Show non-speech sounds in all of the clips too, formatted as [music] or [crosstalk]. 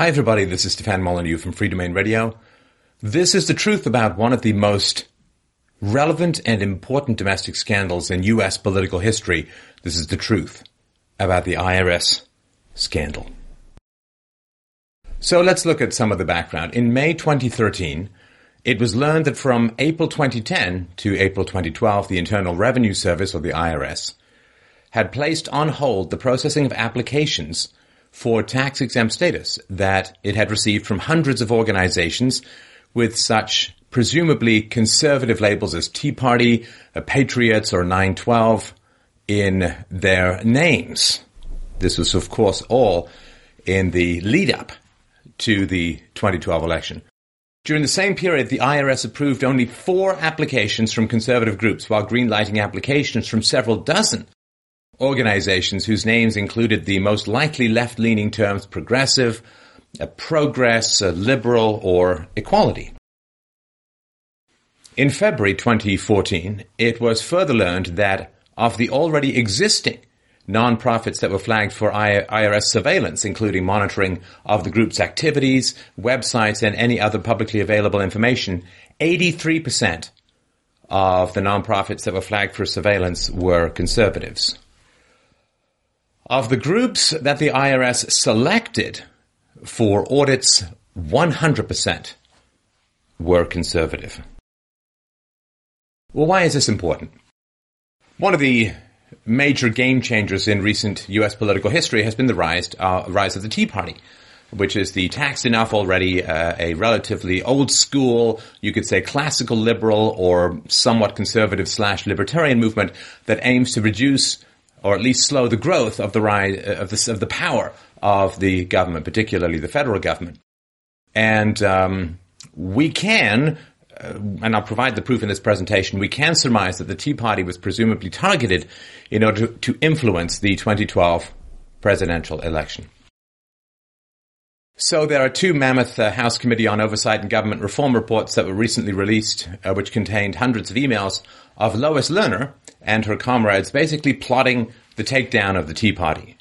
Hi everybody, this is Stefan Molyneux from Free Domain Radio. This is the truth about one of the most relevant and important domestic scandals in US political history. This is the truth about the IRS scandal. So let's look at some of the background. In May 2013, it was learned that from April 2010 to April 2012, the Internal Revenue Service, or the IRS, had placed on hold the processing of applications for tax exempt status that it had received from hundreds of organizations with such presumably conservative labels as Tea Party, uh, Patriots, or 912 in their names. This was, of course, all in the lead up to the 2012 election. During the same period, the IRS approved only four applications from conservative groups while greenlighting applications from several dozen organizations whose names included the most likely left-leaning terms progressive, progress, liberal, or equality. In February 2014, it was further learned that of the already existing nonprofits that were flagged for IRS surveillance, including monitoring of the group's activities, websites, and any other publicly available information, 83% of the nonprofits that were flagged for surveillance were conservatives. Of the groups that the IRS selected for audits, 100% were conservative. Well, why is this important? One of the major game changers in recent U.S. political history has been the rise, uh, rise of the Tea Party, which is the taxed enough already, uh, a relatively old school, you could say classical liberal or somewhat conservative slash libertarian movement that aims to reduce or at least slow the growth of the rise uh, of the, of the power of the government, particularly the federal government. And um, we can uh, and I'll provide the proof in this presentation, we can surmise that the Tea Party was presumably targeted in order to, to influence the 2012 presidential election. So there are two mammoth uh, House Committee on Oversight and Government Reform reports that were recently released, uh, which contained hundreds of emails of Lois Lerner and her comrades basically plotting the takedown of the Tea Party.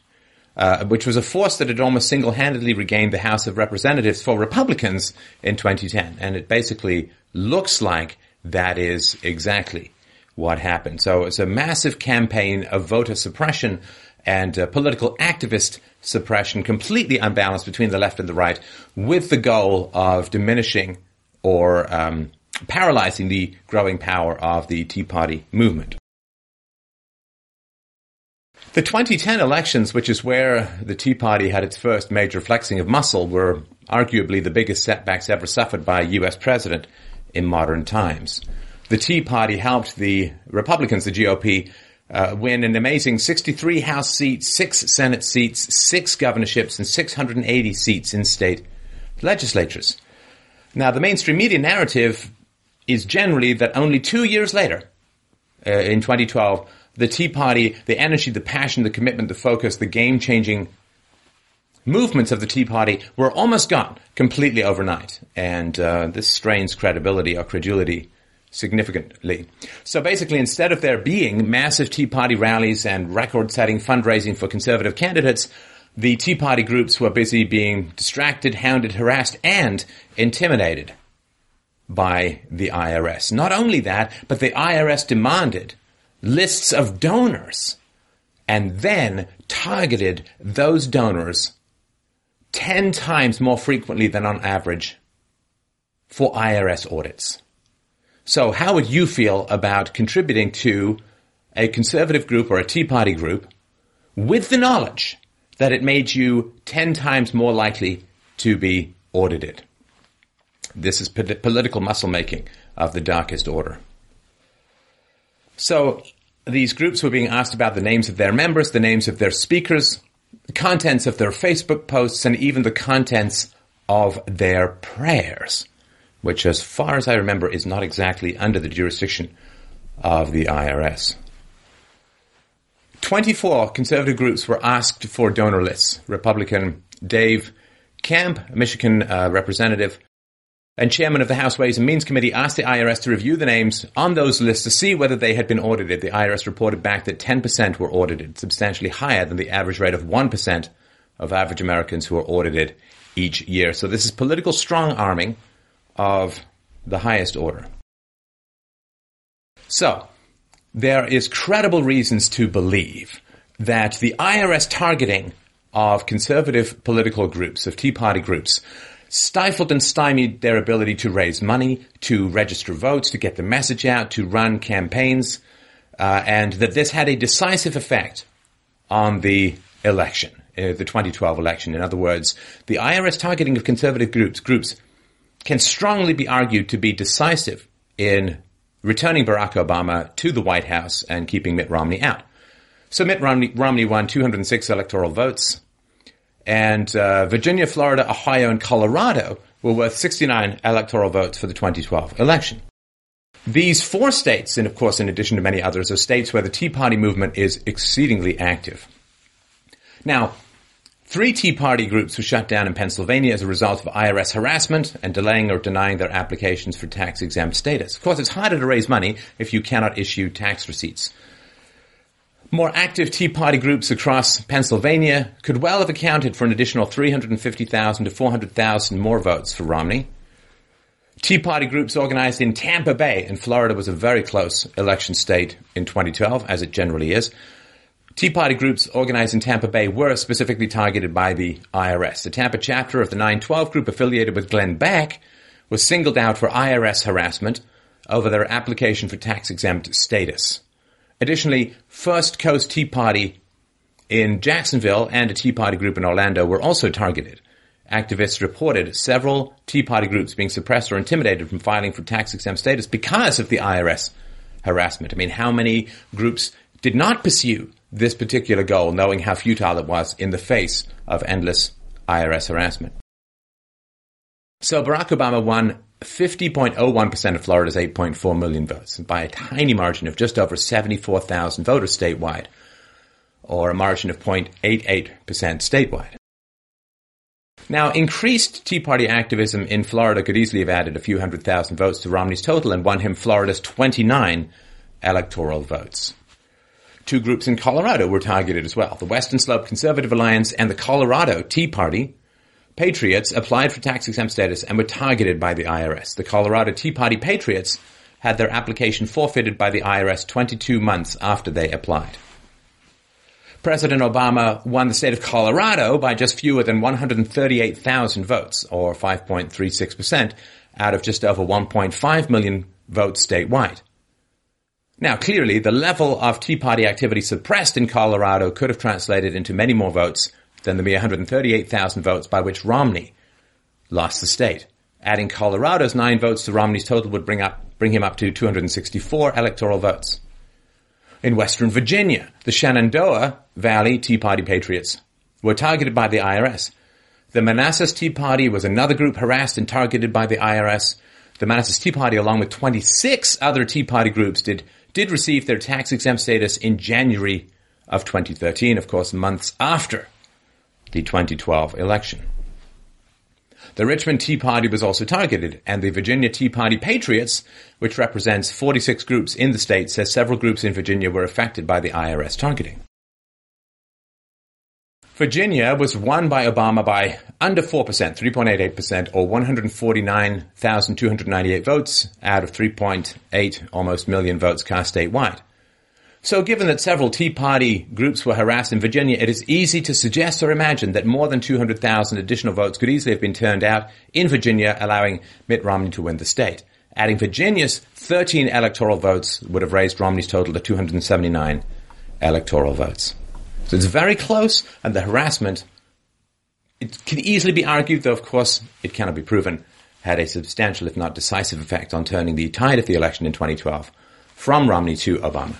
Uh, which was a force that had almost single-handedly regained the House of Representatives for Republicans in 2010. And it basically looks like that is exactly what happened. So it's a massive campaign of voter suppression and uh, political activist suppression, completely unbalanced between the left and the right, with the goal of diminishing or um, paralyzing the growing power of the Tea Party movement. The 2010 elections, which is where the Tea Party had its first major flexing of muscle, were arguably the biggest setbacks ever suffered by a US president in modern times. The Tea Party helped the Republicans, the GOP, uh, win an amazing 63 House seats, 6 Senate seats, 6 governorships, and 680 seats in state legislatures. Now, the mainstream media narrative is generally that only two years later, uh, in 2012, the Tea Party, the energy, the passion, the commitment, the focus, the game changing movements of the Tea Party were almost gone completely overnight. And uh, this strains credibility or credulity significantly. So basically, instead of there being massive Tea Party rallies and record setting fundraising for conservative candidates, the Tea Party groups were busy being distracted, hounded, harassed, and intimidated by the IRS. Not only that, but the IRS demanded lists of donors and then targeted those donors 10 times more frequently than on average for IRS audits. So how would you feel about contributing to a conservative group or a Tea Party group with the knowledge that it made you 10 times more likely to be audited? This is political muscle making of the darkest order. So these groups were being asked about the names of their members, the names of their speakers, the contents of their Facebook posts, and even the contents of their prayers, which as far as I remember is not exactly under the jurisdiction of the IRS. 24 conservative groups were asked for donor lists. Republican Dave Camp, Michigan uh, representative, and chairman of the House Ways and Means Committee asked the IRS to review the names on those lists to see whether they had been audited. The IRS reported back that 10% were audited, substantially higher than the average rate of 1% of average Americans who are audited each year. So this is political strong arming of the highest order. So, there is credible reasons to believe that the IRS targeting of conservative political groups, of Tea Party groups, stifled and stymied their ability to raise money, to register votes, to get the message out, to run campaigns, uh, and that this had a decisive effect on the election, uh, the 2012 election. In other words, the IRS targeting of conservative groups, groups can strongly be argued to be decisive in returning Barack Obama to the White House and keeping Mitt Romney out. So Mitt Romney, Romney won 206 electoral votes, and uh, Virginia, Florida, Ohio, and Colorado were worth 69 electoral votes for the 2012 election. These four states, and of course, in addition to many others, are states where the Tea Party movement is exceedingly active. Now, three Tea Party groups were shut down in Pennsylvania as a result of IRS harassment and delaying or denying their applications for tax exempt status. Of course, it's harder to raise money if you cannot issue tax receipts. More active Tea Party groups across Pennsylvania could well have accounted for an additional 350,000 to 400,000 more votes for Romney. Tea Party groups organized in Tampa Bay, in Florida was a very close election state in 2012, as it generally is. Tea Party groups organized in Tampa Bay were specifically targeted by the IRS. The Tampa chapter of the 912 group affiliated with Glenn Beck was singled out for IRS harassment over their application for tax exempt status. Additionally, First Coast Tea Party in Jacksonville and a Tea Party group in Orlando were also targeted activists reported several Tea Party groups being suppressed or intimidated from filing for tax exempt status because of the IRS harassment. I mean, how many groups did not pursue this particular goal, knowing how futile it was in the face of endless IRS harassment? So Barack Obama won 50.01% of Florida's 8.4 million votes by a tiny margin of just over 74,000 voters statewide, or a margin of 0.88% statewide. Now, increased Tea Party activism in Florida could easily have added a few hundred thousand votes to Romney's total and won him Florida's 29 electoral votes. Two groups in Colorado were targeted as well. The Western Slope Conservative Alliance and the Colorado Tea Party Patriots applied for tax exempt status and were targeted by the IRS. The Colorado Tea Party Patriots had their application forfeited by the IRS 22 months after they applied. President Obama won the state of Colorado by just fewer than 138,000 votes, or 5.36%, out of just over 1.5 million votes statewide. Now, clearly, the level of Tea Party activity suppressed in Colorado could have translated into many more votes than the mere 138,000 votes by which Romney lost the state. Adding Colorado's nine votes to Romney's total would bring up bring him up to 264 electoral votes. In Western Virginia, the Shenandoah Valley Tea Party Patriots were targeted by the IRS. The Manassas Tea Party was another group harassed and targeted by the IRS. The Manassas Tea Party, along with 26 other Tea Party groups, did, did receive their tax exempt status in January of 2013, of course, months after the 2012 election. The Richmond Tea Party was also targeted, and the Virginia Tea Party Patriots, which represents 46 groups in the state, says several groups in Virginia were affected by the IRS targeting. Virginia was won by Obama by under 4%, 3.88%, or 149,298 votes out of 3.8 almost million votes cast statewide. So given that several Tea Party groups were harassed in Virginia, it is easy to suggest or imagine that more than 200,000 additional votes could easily have been turned out in Virginia, allowing Mitt Romney to win the state. Adding Virginia's 13 electoral votes would have raised Romney's total to 279 electoral votes. So it's very close, and the harassment, it can easily be argued, though of course it cannot be proven, had a substantial, if not decisive effect on turning the tide of the election in 2012 from Romney to Obama.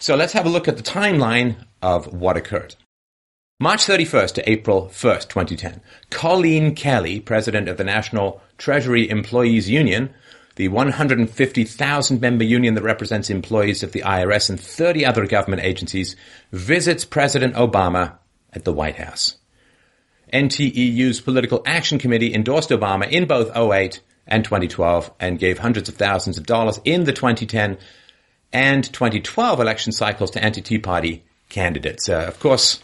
So let's have a look at the timeline of what occurred. March 31st to April 1st, 2010. Colleen Kelley, president of the National Treasury Employees Union, the 150,000 member union that represents employees of the IRS and 30 other government agencies, visits President Obama at the White House. NTEU's Political Action Committee endorsed Obama in both 08 and 2012 and gave hundreds of thousands of dollars in the 2010 and 2012 election cycles to anti-Tea Party candidates. Uh, of course,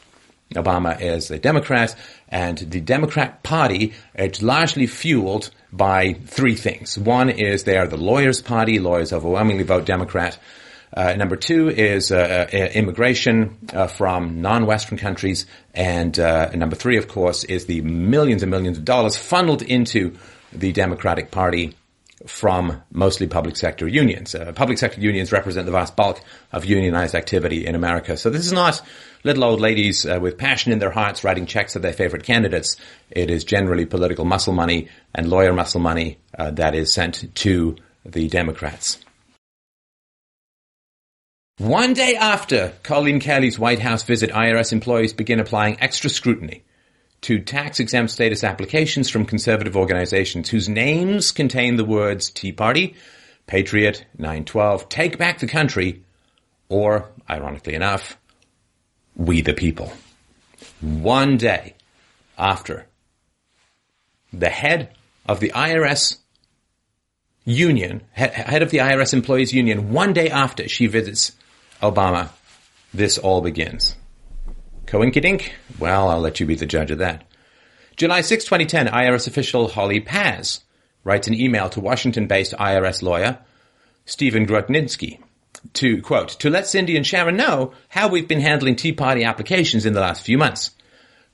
Obama is a Democrat, and the Democrat Party is largely fueled by three things. One is they are the lawyers' party. Lawyers overwhelmingly vote Democrat. Uh, number two is uh, uh, immigration uh, from non-Western countries, and uh, number three, of course, is the millions and millions of dollars funneled into the Democratic Party from mostly public sector unions. Uh, public sector unions represent the vast bulk of unionized activity in America. So this is not little old ladies uh, with passion in their hearts writing checks to their favorite candidates. It is generally political muscle money and lawyer muscle money uh, that is sent to the Democrats. One day after Colleen Kelley's White House visit, IRS employees begin applying extra scrutiny to tax exempt status applications from conservative organizations whose names contain the words Tea Party, Patriot, 912, Take Back the Country, or, ironically enough, We the People. One day after the head of the IRS union, head of the IRS employees union, one day after she visits Obama, this all begins. Coinkydink? Well, I'll let you be the judge of that. July 6, 2010, IRS official Holly Paz writes an email to Washington-based IRS lawyer Stephen Grodnitzky to, quote, to let Cindy and Sharon know how we've been handling Tea Party applications in the last few months.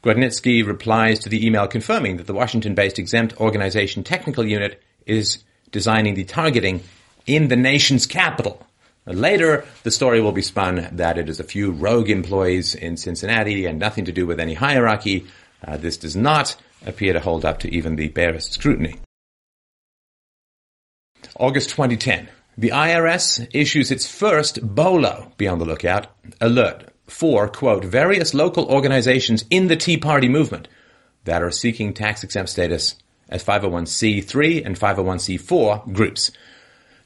Grodnitzky replies to the email confirming that the Washington-based exempt organization technical unit is designing the targeting in the nation's capital. Later, the story will be spun that it is a few rogue employees in Cincinnati and nothing to do with any hierarchy. Uh, this does not appear to hold up to even the barest scrutiny. August 2010. The IRS issues its first BOLO, be on the lookout, alert for, quote, various local organizations in the Tea Party movement that are seeking tax exempt status as 501c3 and 501c4 groups.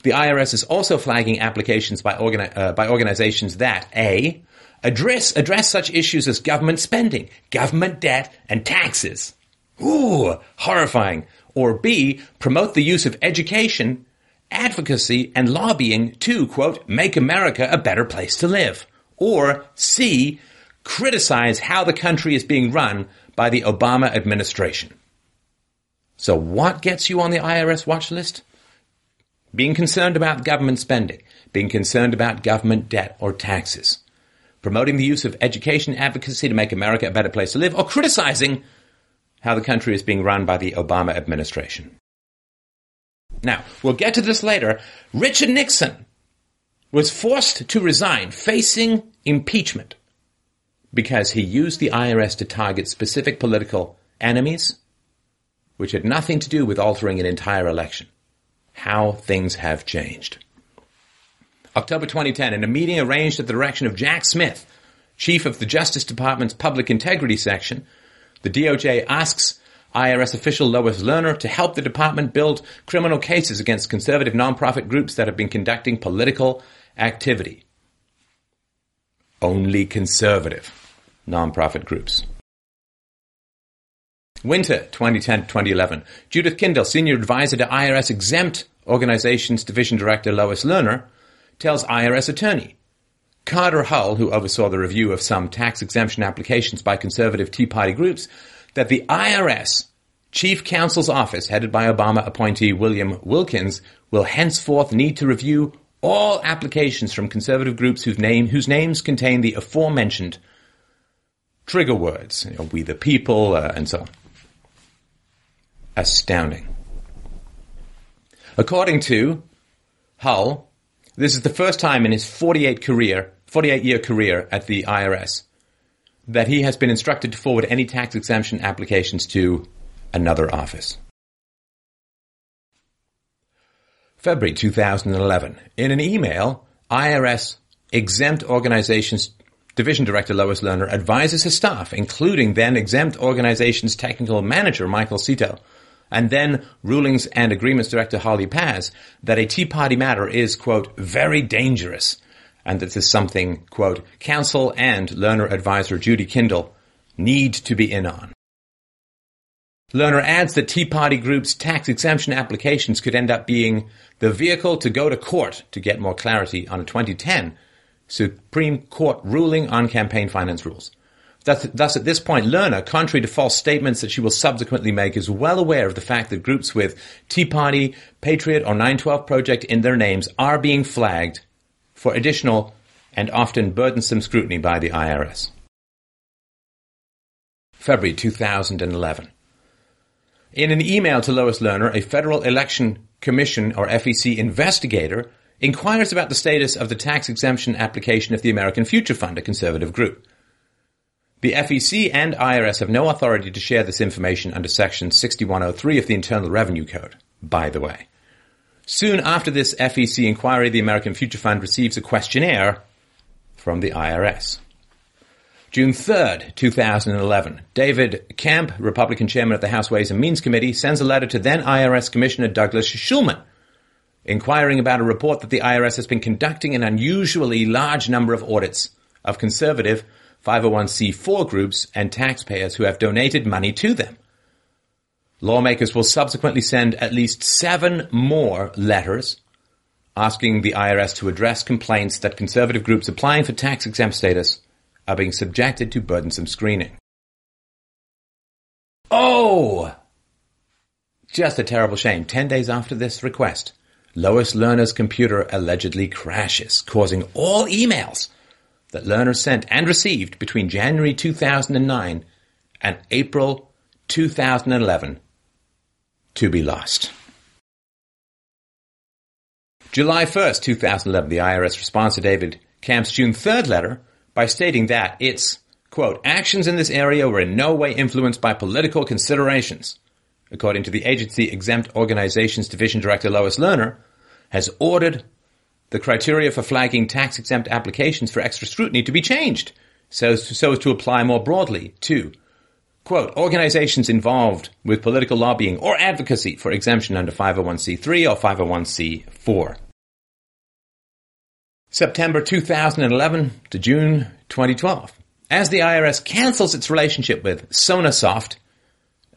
The IRS is also flagging applications by, organi- uh, by organizations that A, address, address such issues as government spending, government debt, and taxes. Ooh, horrifying. Or B, promote the use of education, advocacy, and lobbying to, quote, make America a better place to live. Or C, criticize how the country is being run by the Obama administration. So what gets you on the IRS watch list? Being concerned about government spending, being concerned about government debt or taxes, promoting the use of education advocacy to make America a better place to live, or criticizing how the country is being run by the Obama administration. Now, we'll get to this later. Richard Nixon was forced to resign facing impeachment because he used the IRS to target specific political enemies, which had nothing to do with altering an entire election how things have changed. October 2010, in a meeting arranged at the direction of Jack Smith, chief of the Justice Department's Public Integrity Section, the DOJ asks IRS official Lois Lerner to help the department build criminal cases against conservative nonprofit groups that have been conducting political activity. Only conservative nonprofit groups. Winter 2010-2011. Judith Kindell, senior advisor to IRS exempt organizations division director Lois Lerner, tells IRS attorney Carter Hull, who oversaw the review of some tax exemption applications by conservative Tea Party groups, that the IRS Chief Counsel's Office, headed by Obama appointee William Wilkins, will henceforth need to review all applications from conservative groups whose, name, whose names contain the aforementioned trigger words, you know, we the people, uh, and so on astounding. According to Hull, this is the first time in his 48 career, 48 year career at the IRS that he has been instructed to forward any tax exemption applications to another office. February 2011. In an email, IRS exempt organizations Division Director Lois Lerner advises his staff, including then exempt organizations technical manager Michael Seto, and then Rulings and Agreements Director Holly Paz that a Tea Party matter is, quote, very dangerous and that this is something, quote, counsel and Lerner advisor Judy Kindell need to be in on. Lerner adds that Tea Party Group's tax exemption applications could end up being the vehicle to go to court to get more clarity on a 2010 Supreme Court ruling on campaign finance rules. Thus, thus, at this point, Lerner, contrary to false statements that she will subsequently make, is well aware of the fact that groups with Tea Party, Patriot, or 912 Project in their names are being flagged for additional and often burdensome scrutiny by the IRS. February 2011. In an email to Lois Lerner, a Federal Election Commission or FEC investigator inquires about the status of the tax exemption application of the American Future Fund, a conservative group. The FEC and IRS have no authority to share this information under Section 6103 of the Internal Revenue Code, by the way. Soon after this FEC inquiry, the American Future Fund receives a questionnaire from the IRS. June 3rd, 2011, David Camp, Republican chairman of the House Ways and Means Committee, sends a letter to then IRS Commissioner Douglas Shulman, inquiring about a report that the IRS has been conducting an unusually large number of audits of conservative 501c4 groups and taxpayers who have donated money to them. Lawmakers will subsequently send at least seven more letters asking the IRS to address complaints that conservative groups applying for tax exempt status are being subjected to burdensome screening. Oh! Just a terrible shame. Ten days after this request, Lois Lerner's computer allegedly crashes, causing all emails that Lerner sent and received between January 2009 and April 2011 to be lost. July 1st, 2011, the IRS responds to David Camp's June 3rd letter by stating that its, quote, actions in this area were in no way influenced by political considerations. According to the agency exempt organizations division director Lois Lerner, has ordered the criteria for flagging tax exempt applications for extra scrutiny to be changed so as, to, so as to apply more broadly to quote organizations involved with political lobbying or advocacy for exemption under 501c3 or 501c4. September 2011 to June 2012. As the IRS cancels its relationship with Sonasoft,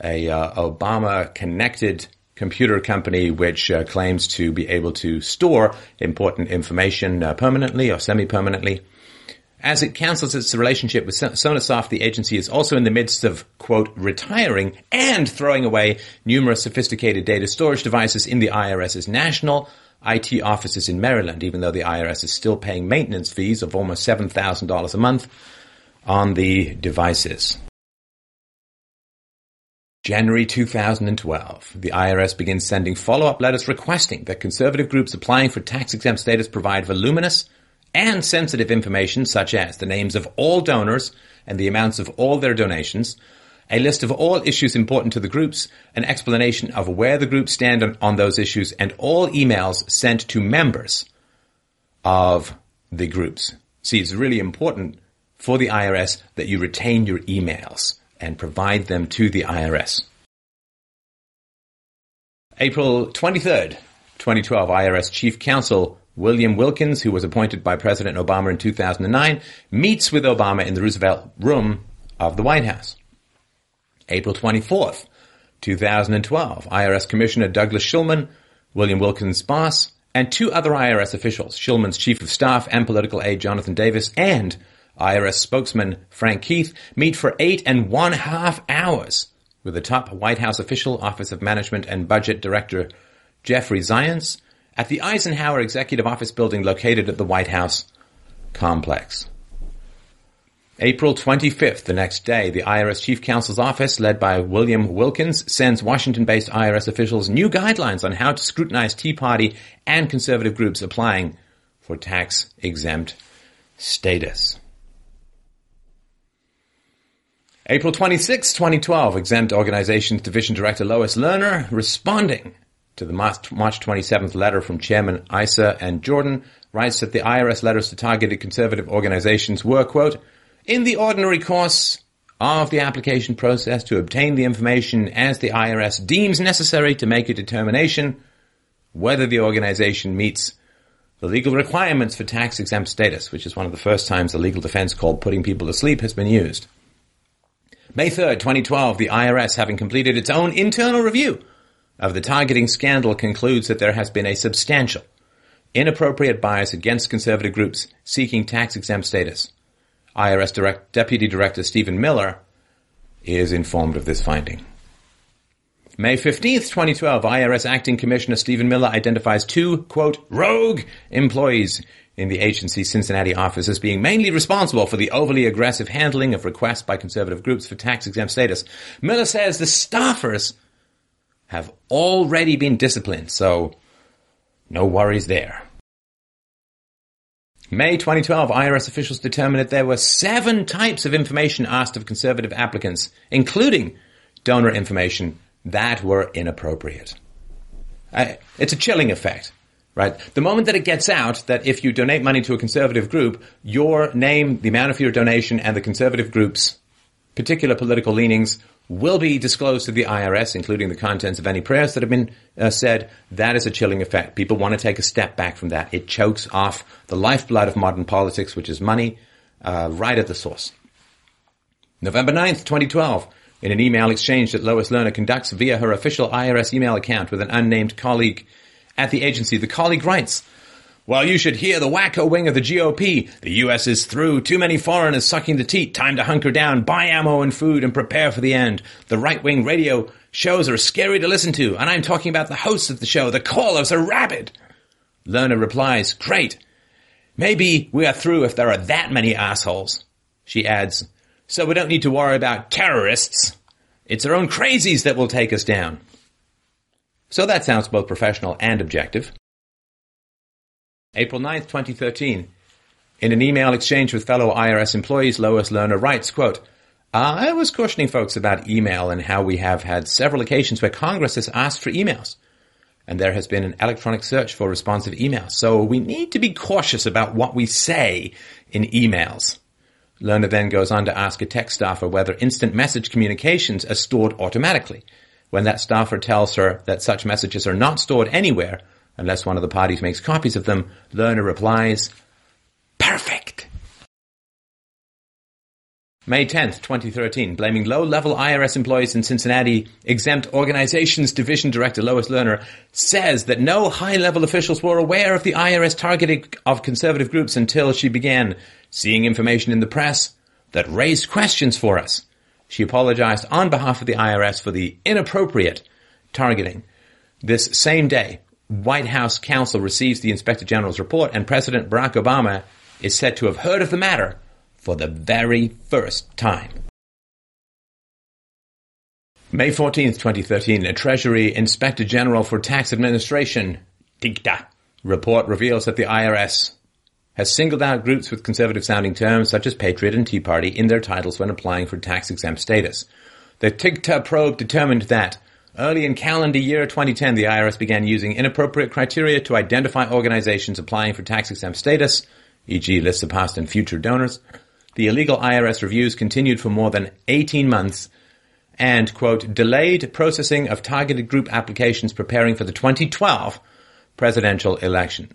a uh, Obama connected computer company which uh, claims to be able to store important information uh, permanently or semi-permanently. As it cancels its relationship with Sonasoft, the agency is also in the midst of, quote, retiring and throwing away numerous sophisticated data storage devices in the IRS's national IT offices in Maryland, even though the IRS is still paying maintenance fees of almost $7,000 a month on the devices. January 2012, the IRS begins sending follow-up letters requesting that conservative groups applying for tax-exempt status provide voluminous and sensitive information such as the names of all donors and the amounts of all their donations, a list of all issues important to the groups, an explanation of where the groups stand on, on those issues, and all emails sent to members of the groups. See, it's really important for the IRS that you retain your emails and provide them to the IRS. April 23rd, 2012, IRS Chief Counsel William Wilkins, who was appointed by President Obama in 2009, meets with Obama in the Roosevelt Room of the White House. April 24th, 2012, IRS Commissioner Douglas Shulman, William Wilkins' boss, and two other IRS officials, Shulman's Chief of Staff and Political Aide Jonathan Davis, and IRS spokesman Frank Keith meet for eight and one half hours with the top White House official, Office of Management and Budget Director Jeffrey Zients at the Eisenhower Executive Office building located at the White House complex. April 25th, the next day, the IRS Chief Counsel's Office, led by William Wilkins, sends Washington-based IRS officials new guidelines on how to scrutinize Tea Party and conservative groups applying for tax-exempt status. April 26, 2012, Exempt Organizations Division Director Lois Lerner responding to the March 27th letter from Chairman Issa and Jordan writes that the IRS letters to targeted conservative organizations were, quote, in the ordinary course of the application process to obtain the information as the IRS deems necessary to make a determination whether the organization meets the legal requirements for tax exempt status, which is one of the first times a legal defense called putting people to sleep has been used. May 3rd, 2012, the IRS, having completed its own internal review of the targeting scandal, concludes that there has been a substantial, inappropriate bias against conservative groups seeking tax exempt status. IRS Direct, Deputy Director Stephen Miller is informed of this finding. May 15th, 2012, IRS Acting Commissioner Stephen Miller identifies two, quote, rogue employees in the agency's Cincinnati office as being mainly responsible for the overly aggressive handling of requests by conservative groups for tax exempt status. Miller says the staffers have already been disciplined, so no worries there. May 2012, IRS officials determined that there were seven types of information asked of conservative applicants, including donor information that were inappropriate. Uh, it's a chilling effect, right? The moment that it gets out that if you donate money to a conservative group, your name, the amount of your donation, and the conservative group's particular political leanings will be disclosed to the IRS, including the contents of any prayers that have been uh, said. That is a chilling effect. People want to take a step back from that. It chokes off the lifeblood of modern politics, which is money, uh, right at the source. November 9th, 2012. In an email exchange that Lois Lerner conducts via her official IRS email account with an unnamed colleague at the agency, the colleague writes, well, you should hear the wacko wing of the GOP. The U.S. is through. Too many foreigners sucking the teat. Time to hunker down, buy ammo and food, and prepare for the end. The right wing radio shows are scary to listen to, and I'm talking about the hosts of the show. The callers are rabid. Lerner replies, Great. Maybe we are through if there are that many assholes. She adds, so we don't need to worry about terrorists. It's our own crazies that will take us down. So that sounds both professional and objective. April 9th, 2013. In an email exchange with fellow IRS employees, Lois Lerner writes, quote, ah, I was cautioning folks about email and how we have had several occasions where Congress has asked for emails. And there has been an electronic search for responsive emails. So we need to be cautious about what we say in emails. Lerner then goes on to ask a tech staffer whether instant message communications are stored automatically. When that staffer tells her that such messages are not stored anywhere unless one of the parties makes copies of them, Lerner replies, Perfect! May 10th, 2013, blaming low-level IRS employees in Cincinnati, exempt organizations division director Lois Lerner says that no high-level officials were aware of the IRS targeting of conservative groups until she began seeing information in the press that raised questions for us. She apologized on behalf of the IRS for the inappropriate targeting. This same day, White House counsel receives the Inspector General's report and President Barack Obama is said to have heard of the matter for the very first time. May 14th, 2013, a Treasury Inspector General for Tax Administration, report reveals that the IRS has singled out groups with conservative sounding terms such as Patriot and Tea Party in their titles when applying for tax exempt status. The TIGTA probe determined that early in calendar year 2010, the IRS began using inappropriate criteria to identify organizations applying for tax exempt status, e.g. lists of past and future donors. The illegal IRS reviews continued for more than 18 months and, quote, delayed processing of targeted group applications preparing for the 2012 presidential election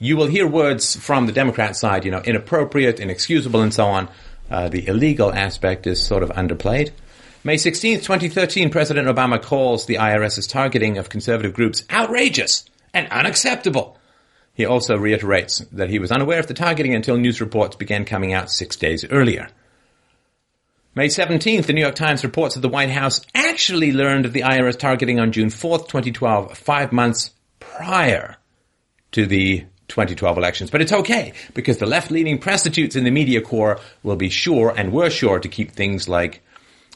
you will hear words from the Democrat side, you know, inappropriate, inexcusable, and so on. Uh, the illegal aspect is sort of underplayed. May 16th, 2013, President Obama calls the IRS's targeting of conservative groups outrageous and unacceptable. He also reiterates that he was unaware of the targeting until news reports began coming out six days earlier. May 17th, the New York Times reports that the White House actually learned of the IRS targeting on June 4th, 2012, five months prior to the 2012 elections. But it's okay because the left-leaning prostitutes in the media corps will be sure and were sure to keep things like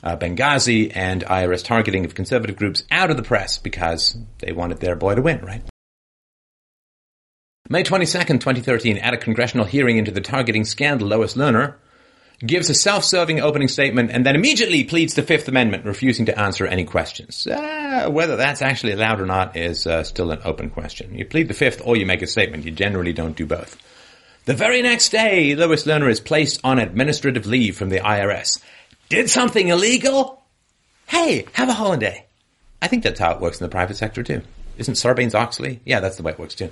uh, Benghazi and IRS targeting of conservative groups out of the press because they wanted their boy to win, right? May 22nd, 2013, at a congressional hearing into the targeting scandal, Lois Lerner gives a self-serving opening statement and then immediately pleads the Fifth Amendment, refusing to answer any questions. Uh, whether that's actually allowed or not is uh, still an open question. You plead the Fifth or you make a statement. You generally don't do both. The very next day, Lois Lerner is placed on administrative leave from the IRS. Did something illegal? Hey, have a holiday. I think that's how it works in the private sector too. Isn't Sarbanes-Oxley? Yeah, that's the way it works too.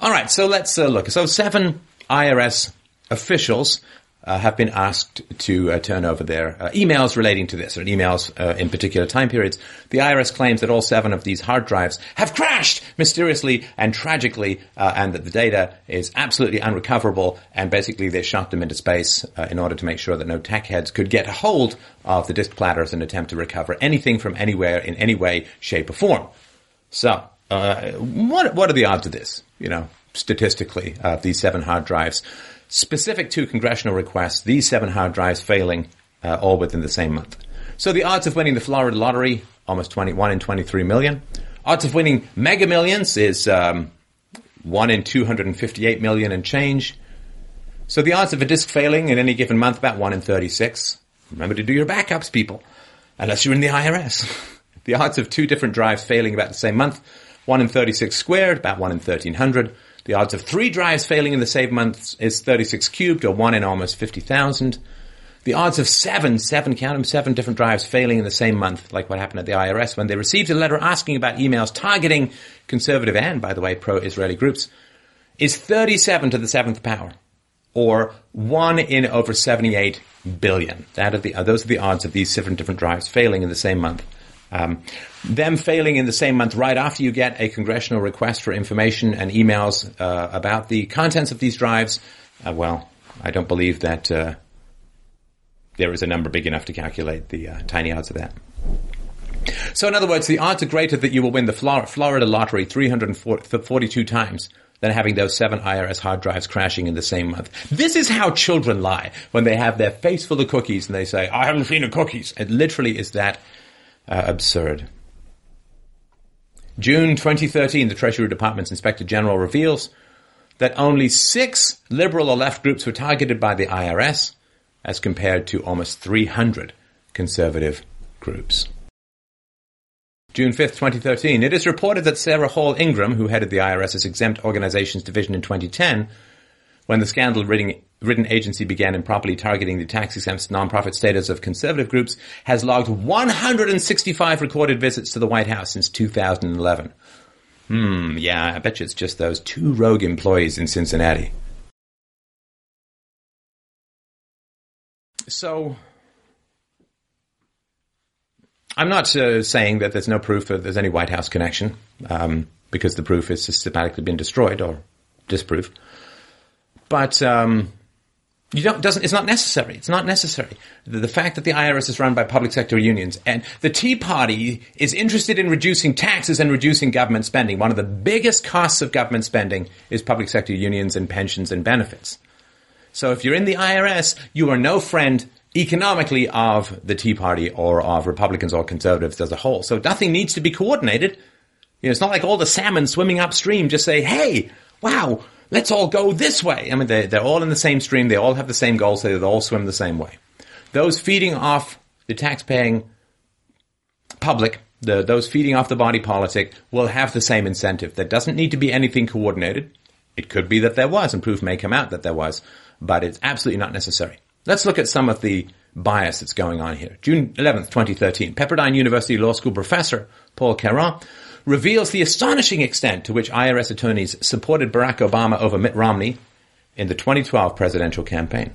All right, so let's uh, look. So seven IRS officials uh, have been asked to uh, turn over their uh, emails relating to this, or emails uh, in particular time periods. The IRS claims that all seven of these hard drives have crashed mysteriously and tragically, uh, and that the data is absolutely unrecoverable, and basically they shot them into space uh, in order to make sure that no tech heads could get a hold of the disk platters and attempt to recover anything from anywhere in any way, shape, or form. So, what, what are the odds of this? You know, statistically, these seven hard drives specific to congressional requests, these seven hard drives failing uh, all within the same month. So the odds of winning the Florida lottery, almost 21 in 23 million. Odds of winning mega millions is um, 1 in 258 million and change. So the odds of a disk failing in any given month, about 1 in 36. Remember to do your backups, people, unless you're in the IRS. [laughs] the odds of two different drives failing about the same month, 1 in 36 squared, about 1 in 1300. The odds of three drives failing in the same month is 36 cubed, or one in almost 50,000. The odds of seven, seven, count them, seven different drives failing in the same month, like what happened at the IRS when they received a letter asking about emails targeting conservative and, by the way, pro-Israeli groups, is 37 to the seventh power, or one in over 78 billion. That are the, those are the odds of these seven different drives failing in the same month. Um, them failing in the same month right after you get a congressional request for information and emails uh, about the contents of these drives, uh, well, I don't believe that uh, there is a number big enough to calculate the uh, tiny odds of that. So in other words, the odds are greater that you will win the Florida lottery 342 times than having those seven IRS hard drives crashing in the same month. This is how children lie when they have their face full of cookies and they say, I haven't seen a cookies. It literally is that uh, absurd. June 2013, the Treasury Department's Inspector General reveals that only six liberal or left groups were targeted by the IRS as compared to almost 300 conservative groups. June 5th, 2013, it is reported that Sarah Hall Ingram, who headed the IRS's exempt organizations division in 2010, when the scandal ridden, ridden agency began improperly targeting the tax-exempt nonprofit status of conservative groups, has logged 165 recorded visits to the White House since 2011. Hmm, yeah, I bet you it's just those two rogue employees in Cincinnati. So, I'm not uh, saying that there's no proof that there's any White House connection, um, because the proof has systematically been destroyed or disproved. But um, you don't doesn't it's not necessary. It's not necessary. The, the, fact that the IRS is run by public sector unions and the Tea Party is interested in reducing taxes and reducing government spending. One of the biggest costs of government spending is public sector unions and pensions and benefits. So if you're in the IRS, you are no friend economically of the Tea Party or of Republicans or conservatives as a whole. So nothing needs to be coordinated. You know, it's not like all the salmon swimming upstream just say, "Hey, wow, let's all go this way. I mean, they, they're all in the same stream. They all have the same goals. They all swim the same way. Those feeding off the tax-paying public, the, those feeding off the body politic will have the same incentive. There doesn't need to be anything coordinated. It could be that there was, and proof may come out that there was, but it's absolutely not necessary. Let's look at some of the bias that's going on here. June 11th, 2013, Pepperdine University Law School professor Paul Caron reveals the astonishing extent to which IRS attorneys supported Barack Obama over Mitt Romney in the 2012 presidential campaign.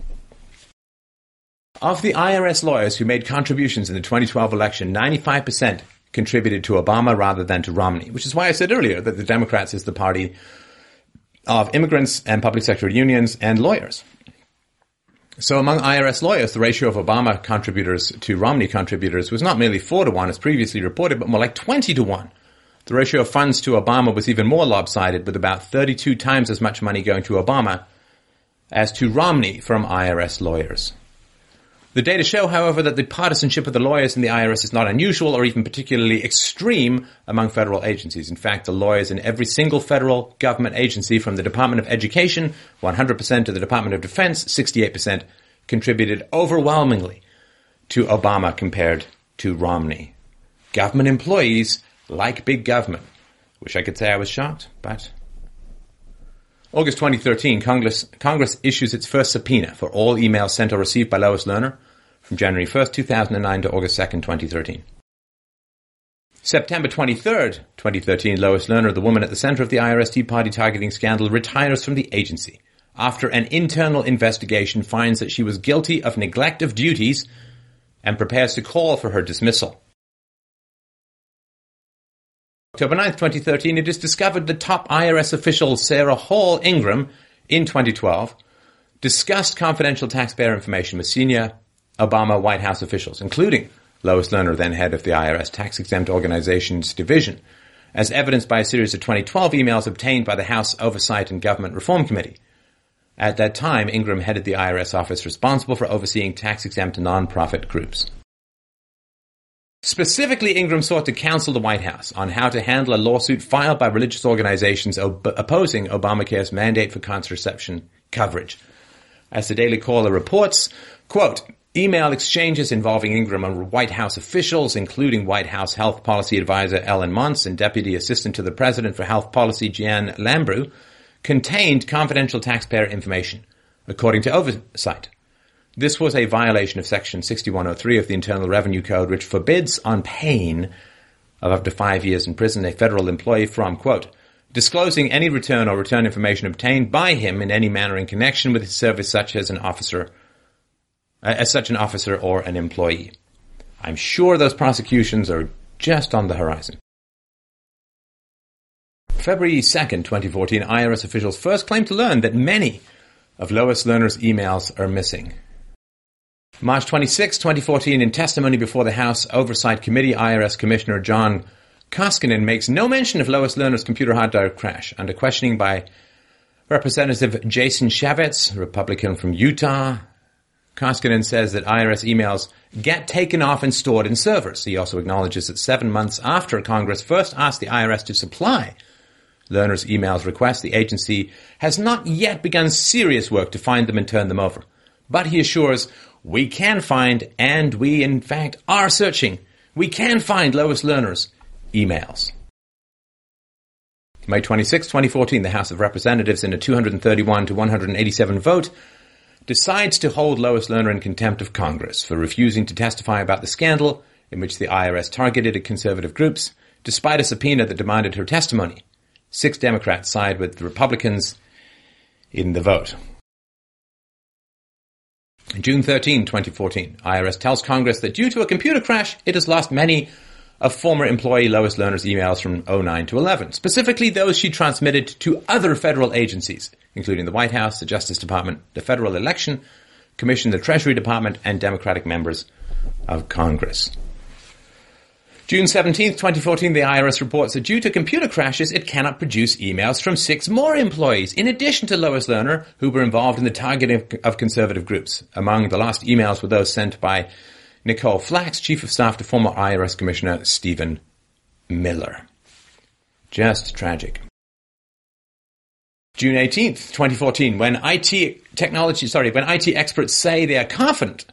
Of the IRS lawyers who made contributions in the 2012 election, 95% contributed to Obama rather than to Romney, which is why I said earlier that the Democrats is the party of immigrants and public sector unions and lawyers. So among IRS lawyers, the ratio of Obama contributors to Romney contributors was not merely 4 to 1 as previously reported, but more like 20 to 1. The ratio of funds to Obama was even more lopsided, with about 32 times as much money going to Obama as to Romney from IRS lawyers. The data show, however, that the partisanship of the lawyers in the IRS is not unusual or even particularly extreme among federal agencies. In fact, the lawyers in every single federal government agency from the Department of Education, 100% to the Department of Defense, 68%, contributed overwhelmingly to Obama compared to Romney. Government employees like big government. Wish I could say I was shocked, but. August 2013, Congress, Congress issues its first subpoena for all emails sent or received by Lois Lerner from January 1st, 2009 to August 2nd, 2013. September 23rd, 2013, Lois Lerner, the woman at the center of the IRS Tea Party targeting scandal, retires from the agency after an internal investigation finds that she was guilty of neglect of duties and prepares to call for her dismissal. October 9, 2013, it is discovered that top IRS official Sarah Hall Ingram in 2012 discussed confidential taxpayer information with senior Obama White House officials, including Lois Lerner, then head of the IRS Tax Exempt Organizations Division, as evidenced by a series of 2012 emails obtained by the House Oversight and Government Reform Committee. At that time, Ingram headed the IRS office responsible for overseeing tax exempt nonprofit groups. Specifically, Ingram sought to counsel the White House on how to handle a lawsuit filed by religious organizations op- opposing Obamacare's mandate for contraception coverage. As the Daily Caller reports, quote, email exchanges involving Ingram and White House officials, including White House Health Policy Advisor Ellen Montz and Deputy Assistant to the President for Health Policy Jeanne Lambrew, contained confidential taxpayer information, according to oversight. This was a violation of Section 6103 of the Internal Revenue Code, which forbids, on pain of up to five years in prison, a federal employee from, quote, disclosing any return or return information obtained by him in any manner in connection with his service such as an officer, uh, as such an officer or an employee. I'm sure those prosecutions are just on the horizon. February 2nd, 2014, IRS officials first claimed to learn that many of Lois Lerner's emails are missing. March 26, 2014, in testimony before the House Oversight Committee, IRS Commissioner John Koskinen makes no mention of Lois Lerner's computer hard drive crash. Under questioning by Representative Jason Chaffetz, Republican from Utah, Koskinen says that IRS emails get taken off and stored in servers. He also acknowledges that seven months after Congress first asked the IRS to supply Lerner's emails request, the agency has not yet begun serious work to find them and turn them over. But he assures, we can find, and we in fact are searching, we can find Lois Lerner's emails. May 26, 2014, the House of Representatives in a 231 to 187 vote decides to hold Lois Lerner in contempt of Congress for refusing to testify about the scandal in which the IRS targeted conservative groups, despite a subpoena that demanded her testimony. Six Democrats side with the Republicans in the vote. June 13, 2014, IRS tells Congress that due to a computer crash, it has lost many of former employee Lois Lerner's emails from 09 to 11, specifically those she transmitted to other federal agencies, including the White House, the Justice Department, the Federal Election Commission, the Treasury Department, and Democratic members of Congress. June 17, 2014, the IRS reports that due to computer crashes, it cannot produce emails from six more employees, in addition to Lois Lerner, who were involved in the targeting of conservative groups. Among the last emails were those sent by Nicole Flax, Chief of Staff to former IRS Commissioner Steven Miller. Just tragic. June 18th, 2014, when IT technology, sorry, when IT experts say they are confident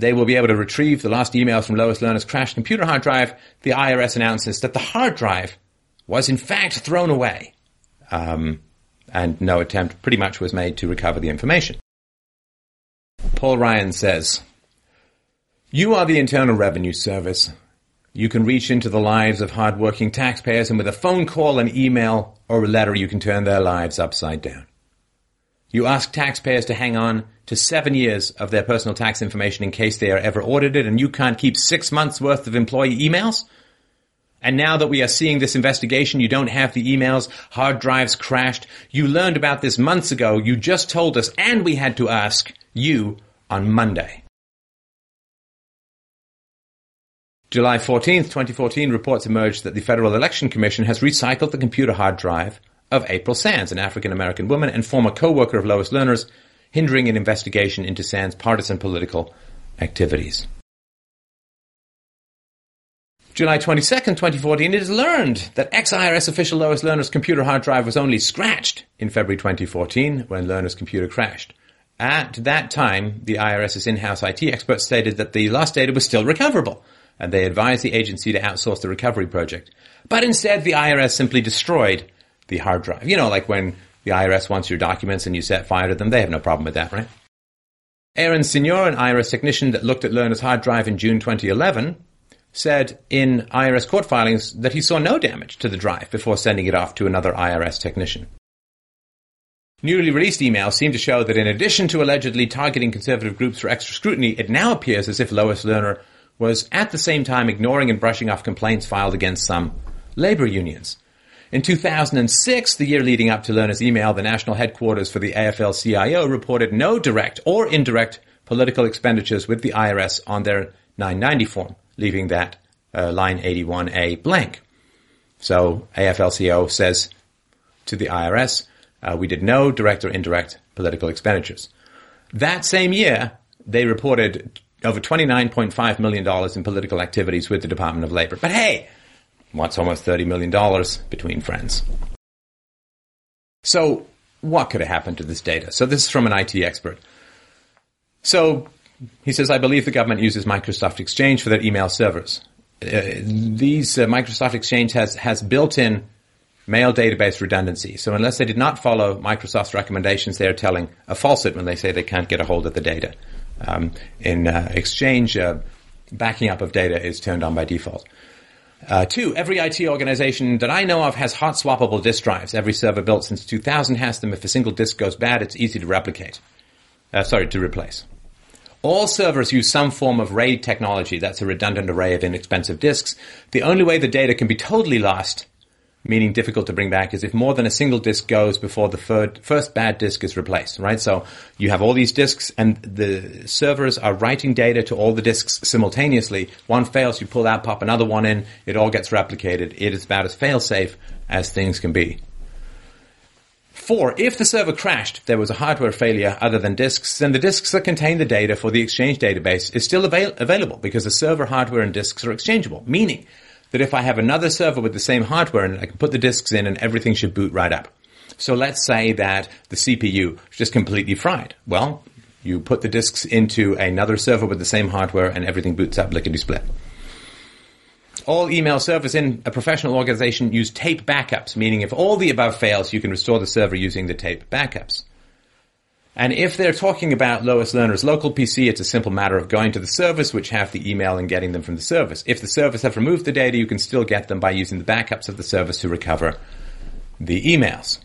they will be able to retrieve the last emails from Lois Lerner's crashed computer hard drive. The IRS announces that the hard drive was in fact thrown away. Um, and no attempt pretty much was made to recover the information. Paul Ryan says, You are the Internal Revenue Service. You can reach into the lives of hardworking taxpayers and with a phone call, an email, or a letter you can turn their lives upside down. You ask taxpayers to hang on to seven years of their personal tax information in case they are ever audited and you can't keep six months worth of employee emails? And now that we are seeing this investigation, you don't have the emails, hard drives crashed. You learned about this months ago. You just told us and we had to ask you on Monday. July 14th, 2014, reports emerged that the Federal Election Commission has recycled the computer hard drive of April Sands, an African American woman and former co-worker of Lois Lerner's, hindering an investigation into Sands' partisan political activities. July 22nd, 2014, it is learned that ex-IRS official Lois Lerner's computer hard drive was only scratched in February 2014 when Lerner's computer crashed. At that time, the IRS's in-house IT experts stated that the lost data was still recoverable, and they advised the agency to outsource the recovery project. But instead, the IRS simply destroyed the hard drive. You know, like when the IRS wants your documents and you set fire to them, they have no problem with that, right? Aaron Signor, an IRS technician that looked at Lerner's hard drive in June 2011, said in IRS court filings that he saw no damage to the drive before sending it off to another IRS technician. Newly released emails seem to show that in addition to allegedly targeting conservative groups for extra scrutiny, it now appears as if Lois Lerner was at the same time ignoring and brushing off complaints filed against some labor unions. In 2006, the year leading up to Lerner's email, the national headquarters for the AFL-CIO reported no direct or indirect political expenditures with the IRS on their 990 form, leaving that uh, line 81A blank. So AFL-CIO says to the IRS, uh, we did no direct or indirect political expenditures. That same year, they reported over $29.5 million in political activities with the Department of Labor. But hey, what's almost $30 million between friends? So what could have happened to this data? So this is from an IT expert. So he says, I believe the government uses Microsoft Exchange for their email servers. Uh, these uh, Microsoft Exchange has, has built-in mail database redundancy. So unless they did not follow Microsoft's recommendations, they are telling a falsehood when they say they can't get a hold of the data. Um, in uh, Exchange, uh, backing up of data is turned on by default. Uh, two, every IT organization that I know of has hot swappable disk drives. Every server built since 2000 has them. If a single disk goes bad, it's easy to replicate. Uh, sorry, to replace. All servers use some form of RAID technology. That's a redundant array of inexpensive disks. The only way the data can be totally lost meaning difficult to bring back, is if more than a single disk goes before the third, first bad disk is replaced, right? So you have all these disks and the servers are writing data to all the disks simultaneously. One fails, you pull out, pop another one in, it all gets replicated. It is about as fail-safe as things can be. Four, if the server crashed, there was a hardware failure other than disks, then the disks that contain the data for the Exchange database is still avail- available because the server hardware and disks are exchangeable, meaning that if I have another server with the same hardware and I can put the disks in and everything should boot right up. So let's say that the CPU is just completely fried. Well, you put the disks into another server with the same hardware and everything boots up lickety split. All email servers in a professional organization use tape backups, meaning if all the above fails, you can restore the server using the tape backups. And if they're talking about Lois Lerner's local PC, it's a simple matter of going to the service which have the email and getting them from the service. If the service have removed the data, you can still get them by using the backups of the service to recover the emails.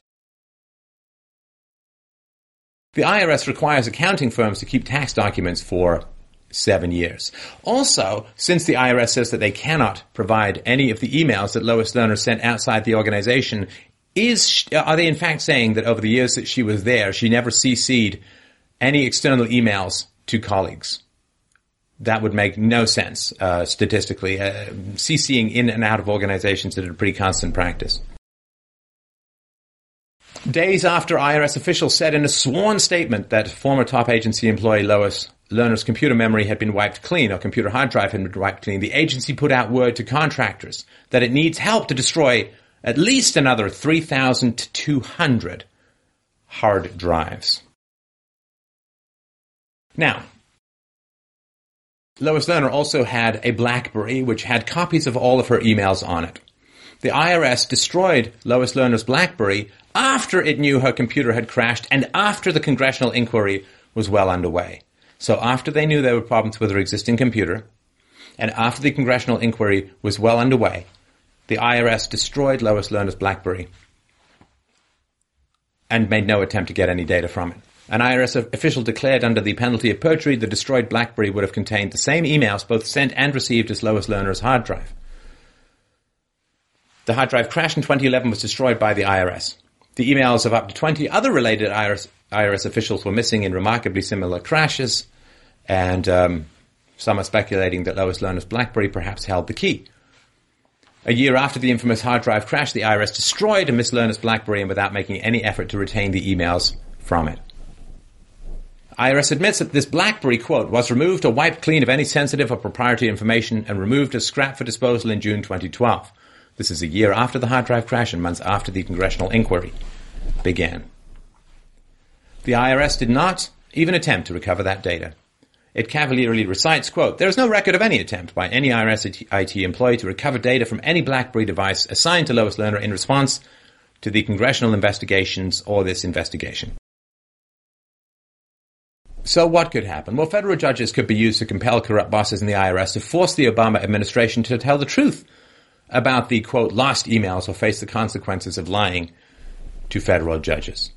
The IRS requires accounting firms to keep tax documents for seven years. Also, since the IRS says that they cannot provide any of the emails that Lois Lerner sent outside the organization, is are they in fact saying that over the years that she was there, she never CC'd any external emails to colleagues? That would make no sense uh, statistically. Uh, CCing in and out of organizations is a pretty constant practice. Days after IRS officials said in a sworn statement that former top agency employee Lois Lerner's computer memory had been wiped clean, or computer hard drive had been wiped clean, the agency put out word to contractors that it needs help to destroy at least another 3,200 hard drives. Now, Lois Lerner also had a BlackBerry which had copies of all of her emails on it. The IRS destroyed Lois Lerner's BlackBerry after it knew her computer had crashed and after the congressional inquiry was well underway. So after they knew there were problems with her existing computer, and after the congressional inquiry was well underway, the IRS destroyed Lois Lerner's BlackBerry and made no attempt to get any data from it. An IRS official declared under the penalty of perjury the destroyed BlackBerry would have contained the same emails both sent and received as Lois Lerner's hard drive. The hard drive crashed in 2011 was destroyed by the IRS. The emails of up to 20 other related IRS, IRS officials were missing in remarkably similar crashes, and um, some are speculating that Lois Lerner's BlackBerry perhaps held the key. A year after the infamous hard drive crash, the IRS destroyed a Miss Lerner's BlackBerry and without making any effort to retain the emails from it. IRS admits that this BlackBerry, quote, was removed or wiped clean of any sensitive or proprietary information and removed as scrap for disposal in June 2012. This is a year after the hard drive crash and months after the congressional inquiry began. The IRS did not even attempt to recover that data. It cavalierly recites, quote, there is no record of any attempt by any IRS IT employee to recover data from any BlackBerry device assigned to Lois Lerner in response to the congressional investigations or this investigation. So what could happen? Well, federal judges could be used to compel corrupt bosses in the IRS to force the Obama administration to tell the truth about the quote lost emails or face the consequences of lying to federal judges.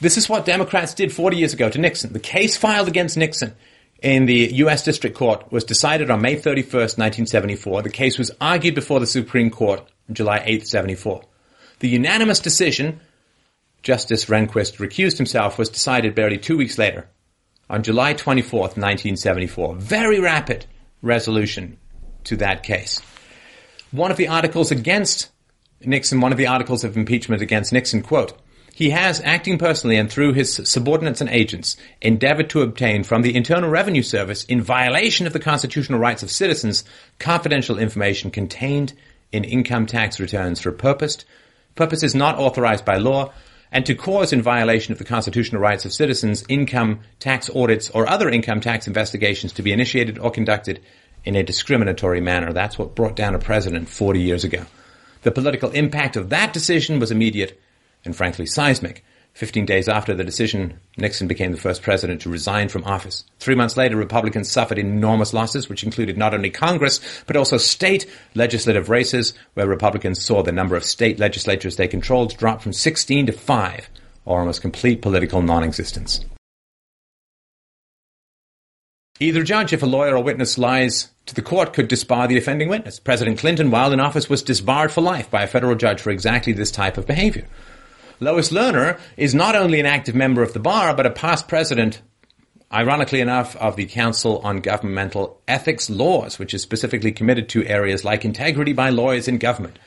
This is what Democrats did 40 years ago to Nixon. The case filed against Nixon in the U.S. District Court was decided on May 31st, 1974. The case was argued before the Supreme Court on July 8th, 74. The unanimous decision, Justice Rehnquist recused himself, was decided barely two weeks later on July 24th, 1974. Very rapid resolution to that case. One of the articles against Nixon, one of the articles of impeachment against Nixon, quote, he has, acting personally and through his subordinates and agents, endeavored to obtain from the Internal Revenue Service, in violation of the constitutional rights of citizens, confidential information contained in income tax returns for purposed, purposes not authorized by law, and to cause in violation of the constitutional rights of citizens income tax audits or other income tax investigations to be initiated or conducted in a discriminatory manner. That's what brought down a president 40 years ago. The political impact of that decision was immediate and frankly seismic. Fifteen days after the decision, Nixon became the first president to resign from office. Three months later, Republicans suffered enormous losses, which included not only Congress, but also state legislative races, where Republicans saw the number of state legislatures they controlled drop from 16 to 5, or almost complete political non-existence. Either judge, if a lawyer or witness lies to the court, could disbar the offending witness. President Clinton, while in office, was disbarred for life by a federal judge for exactly this type of behavior. Lois Lerner is not only an active member of the bar, but a past president, ironically enough, of the Council on Governmental Ethics Laws, which is specifically committed to areas like integrity by lawyers in government,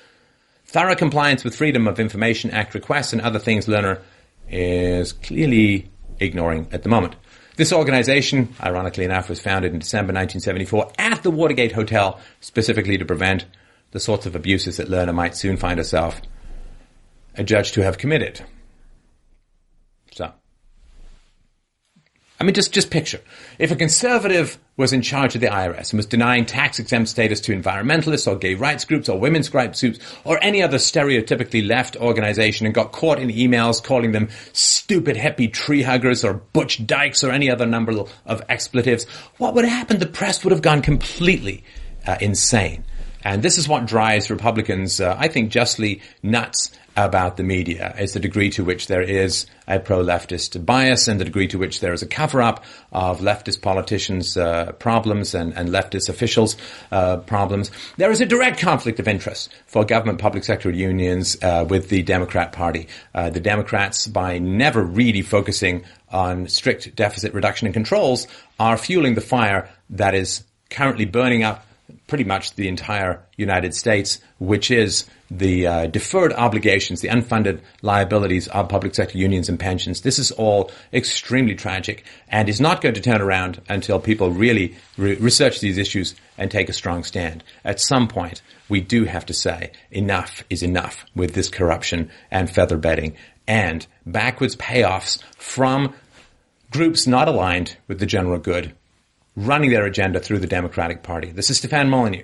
thorough compliance with Freedom of Information Act requests, and other things Lerner is clearly ignoring at the moment. This organization, ironically enough, was founded in December 1974 at the Watergate Hotel, specifically to prevent the sorts of abuses that Lerner might soon find herself a judge to have committed. So, I mean, just, just picture. If a conservative was in charge of the IRS and was denying tax exempt status to environmentalists or gay rights groups or women's rights groups or any other stereotypically left organization and got caught in emails calling them stupid hippie tree huggers or butch dykes or any other number of expletives, what would happen? The press would have gone completely uh, insane. And this is what drives Republicans, uh, I think, justly nuts about the media is the degree to which there is a pro-leftist bias and the degree to which there is a cover-up of leftist politicians' uh, problems and, and, leftist officials' uh, problems. There is a direct conflict of interest for government public sector unions uh, with the Democrat Party. Uh, the Democrats, by never really focusing on strict deficit reduction and controls, are fueling the fire that is currently burning up pretty much the entire United States, which is the uh, deferred obligations, the unfunded liabilities of public sector unions and pensions. This is all extremely tragic and is not going to turn around until people really re- research these issues and take a strong stand. At some point, we do have to say enough is enough with this corruption and feather bedding and backwards payoffs from groups not aligned with the general good running their agenda through the Democratic Party. This is Stefan Molyneux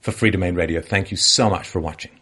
for Freedomain Radio. Thank you so much for watching.